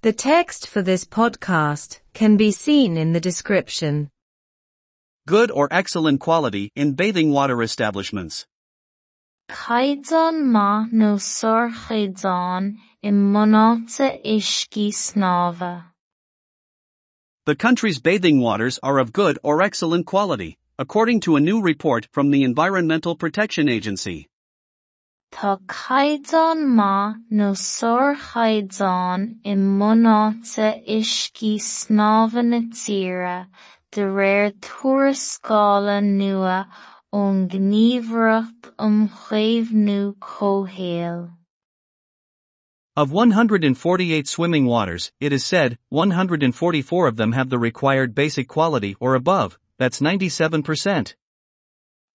The text for this podcast can be seen in the description. Good or excellent quality in bathing water establishments. Caidan ma nó sor chéadán i mnáta iscí snáva. The country's bathing waters are of good or excellent quality, according to a new report from the Environmental Protection Agency. Tá caidan ma nó sor chéadán i mnáta iscí snáva na tíre de réir tuarascála nua ón gníomhaireacht um chéimhnú comhghaol. Of 148 swimming waters, it is said, 144 of them have the required basic quality or above, that's 97%.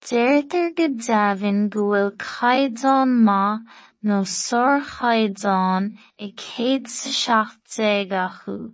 Go bhfuil caighdeán maith nó sor caighdeán i céad sa seacht acu,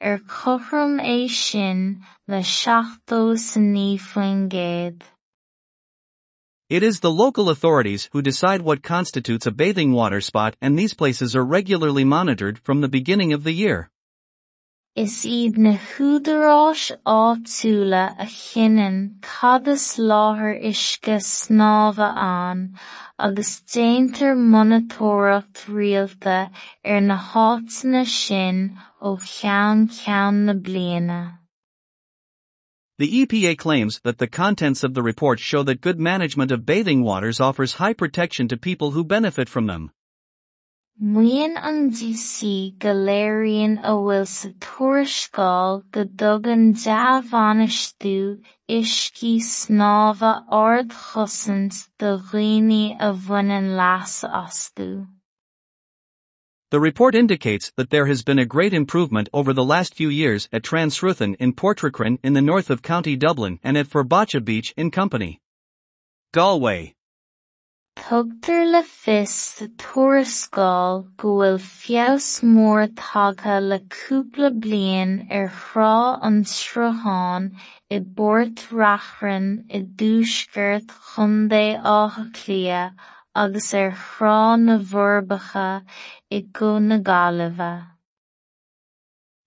ar er chothróm é sin le seachtó sa ní faoin. It is the local authorities who decide what constitutes a bathing water spot and these places are regularly monitored from the beginning of the year. Is na húdaráis a láthair agus déantar rialta ar na sin ó na bliana. The EPA claims that the contents of the report show that good management of bathing waters offers high protection to people who benefit from them. Muíonn an DC go léiríonn a bhfuil sa tuarascáil go dtugann deabhanastú uiscí snámha ardchosant do dhaoine a bhaineann leas astú. The report indicates that there has been a great improvement over the last few years at Transruthen in Portricrin in the north of County Dublin and at Forbacha Beach in Company. Galway. Tugtar le fios sa tuarascáil go bhfuil feabhas mór tagtha le cúpla bliain ar thrá an trátháin i bport Rathruinn i dtuaisceart Chondae Átha Cliath agus ar thrá na Bhforbacha i Go na Gaillimhe.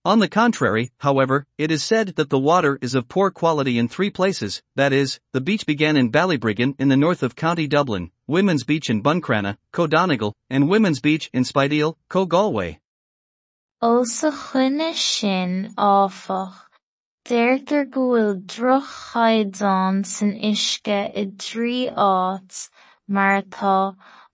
On the contrary, however, it is said that the water is of poor quality in three places, that is, the beach began in Balbriggan in the north of County Dublin, Women's Beach in Buncrana, Co Donegal, and Women's Beach in Spideal, Co Galway. Sa chuine sin áfach, deirtear go bhfuil droch chaighdeán san uisce i dtrí áit,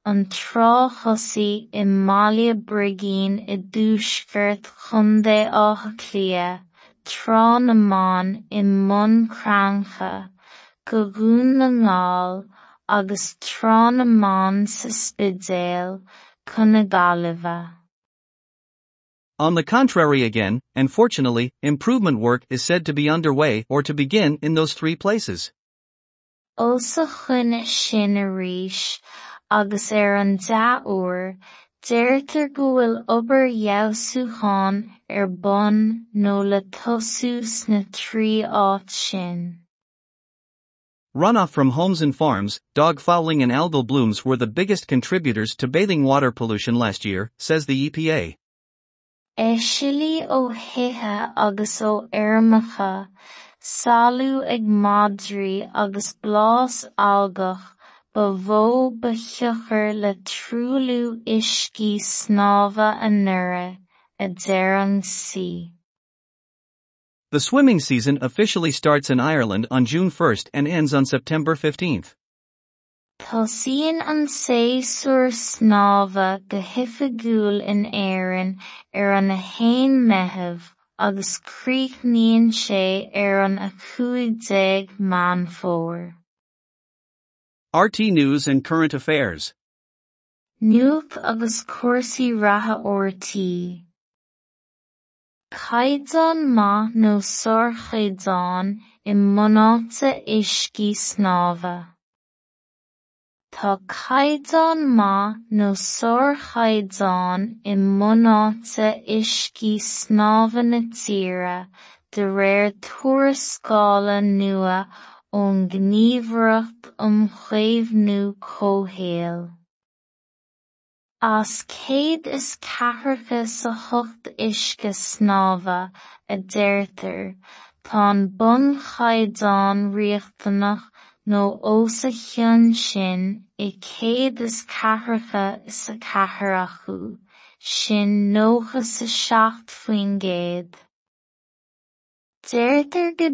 i mbaile brigín i dtuaisceart Chondae Átha Cliath, trá na mán i mbun go gún ngáil, agus trá na mán sa Spidéal, Con na Gaillimhe. On the contrary again, and fortunately, improvement work is said to be underway or to begin in those three places. Also sa chuine sin agus ar an dá uair, deirtear go bhfuil obair feabhsúcháin ar er bun nó le tosú sna trí áit sin. Runoff from homes and farms, dog fouling and algal blooms were the biggest contributors to bathing water pollution last year, says the EPA. Éisiilí ó thithe agus ó airmeacha, salú ag madraí agus blás algach bhó ba cheochar le trúlú uiscí snámha a nura, a deireadh sí. The swimming season officially starts in Ireland on June 1st and ends on September 15th. Tosaíonn an séasúr snámha go hoifigiúil in éireann ar an a haon meitheamh agus críochnaíonn sé ar an a chuaigh meán fómhair. RTÉ News and Current Affairs. Nuach agus cuasaí ratha ortaí. Caighdeán maith nó soirchéideán i mbunálta uiscí snámha. Tá caighdeán maith nó soirchéideán i mbunálta uiscí snámha na tíre de réir tuarascála nua ón gníomhaireacht um chaomhnú comhghaol. As céad is ceathracha sa hocht uisce snámha a deirtear tá an bun chaighdeán riachtanach nó os a sin i céad is ceathracha sa ceathair sin nócha sa seacht faoin gcéad. Deirtear go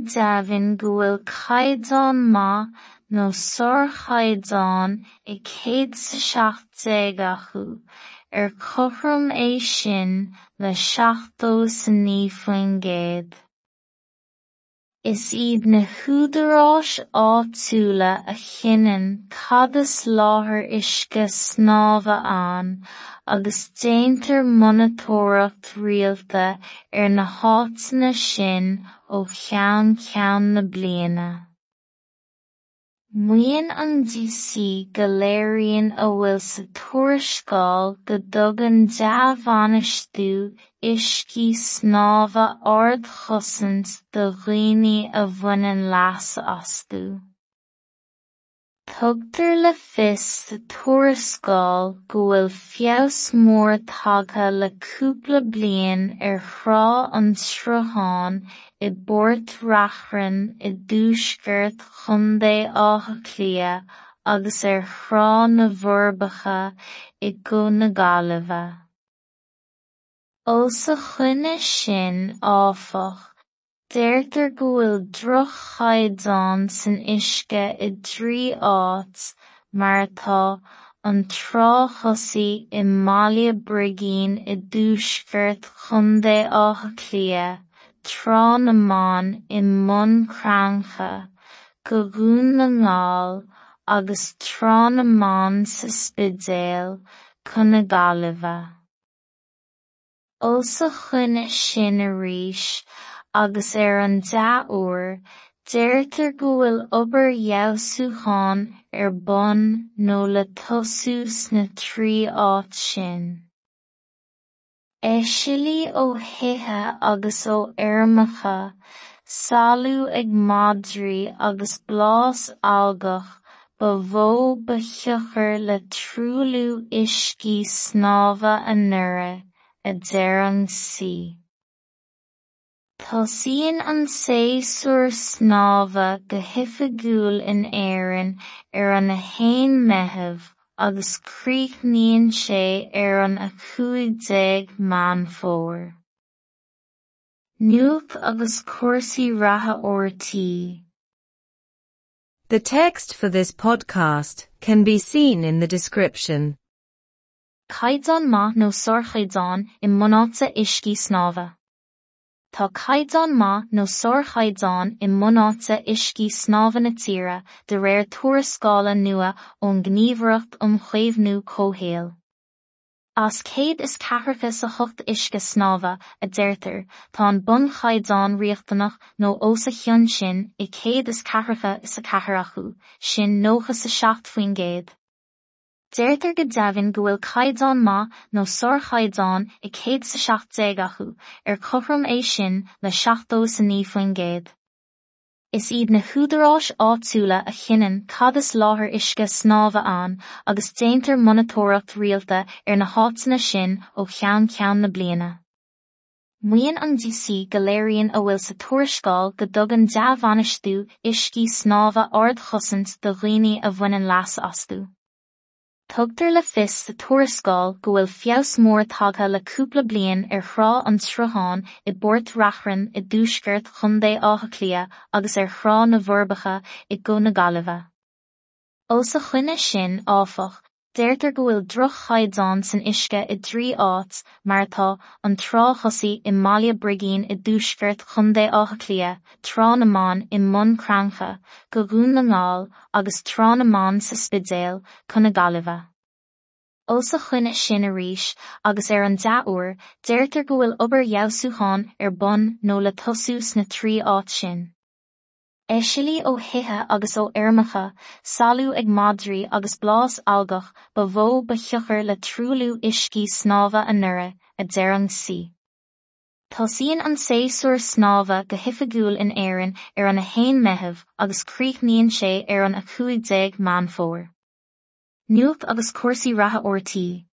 bhfuil caighdeán maith nó soirchéideán i céad sa seachtdéag acu, ar er chothróm é sin le seachtó sa gcéad. Is iad na húdaráis áitiúla a chineann cad is láthair uisce snámha ann agus déantar monatóireacht rialta ar na háiteanna sin ó cheann ceann na bliana. Muíonn an DC go léiríonn a bhfuil sa tuarascáil go dtug an deabhannaistú uiscí snámha Tugtar le fios sa tuarascáil go bhfuil feabhas mór tagtha le cúpla bliain ar thrá an trátháin i bpórt Rathruinn i dtúscairt Chondae Átha Cliath agus ar thrá na Bhforbacha i Go na Gaillimhe. Ó sa chuine sin áfach Deirtear go bhfuil droch chaighdeán san uisce i dtrí áit mar atá an tráthosaigh i mbaile brigín i dtúscairt Chondae Átha Cliath, trán amháin i mbun creanncha, go gún na ngáil agus sa agus ar an dá uair, deirtear go bhfuil obair feabhsúcháin ar bun nó le tosú sna trí áit sin. Éisileadh ó thithe agus ó airmeacha, salú ag madraí agus blás algach ba bhó ba cheochar le triúlú uiscí snámha a nura, a deir sí. Tosaíonn an séasúr snámha go hoifigiúil in Éireann ar an haon meitheamh agus chríochnaíonn sé ar an cúigeadh meán fómhair. Agus cúrsaí ratha ortaí. The text for this podcast can be seen in the description. Caighdeán maith nó soirchéideán i mbunálta uiscí snámha. Tá caiidán maith nó soir chaiddán i mnáta iscí snámhan na tíre de réir tuarascála nua ón gníomhreacht um chuomhnú cóhéal. As céad is cethracha sa thucht isce snámha a déirtar, tá an bun chaiddán riachtanach nó ósa chion sin i céad is cethracha sa cethrachu, sin nócha sa seacht faoin géad. Deirtear go deimhin go bhfuil caighdeán maith nó soirchéideán i céad sa seachtdéag acu ar chothróm é sin le seachtó sa ní faoin gcéad. Is iad na húdaráis áitiúla a chineann cad is láthair uisce snámha ann agus déantar monatóireacht rialta ar na háiteanna sin ó cheann ceann na bliana. Muíonn an DC go léiríonn a bhfuil sa tuarascáil go dtug an deabhannaistú uiscí snámha ardchosant do dhaoine a bhaineann leas astú. Tugtar le fios sa tuarascáil go bhfuil feabhas mór tagtha le cúpla bliain ar thrá an trátháin i bpórt Rathruinn i dtúscairt Chondae Átha Cliath agus ar thrá na Bhforbacha i Go na Gaillimhe. Ó sa chuine sin áfach, deirtear go bhfuil chaighdeán san uisce i dtrí áit mar atá an tráthosaigh i mbaile brigín i dtúscairt Chondae Átha Cliath, trán amháin i mbun creanncha, go gún na ngáil agus trán amháin sa chun na le. Éisilí ó hithe agus ó airmacha, salú ag madrií agus blás algach ba bhó ba thiocfar le trúlú iscí snámha a nura a dearang si. Tosíonn an séasúr snámha go hiifigúil in éireann ar an na haon meitheamh agus críochnaíonn sé ar an a chuaigh déag man fómhair. Nuach agus cuasaí ratha ortaí,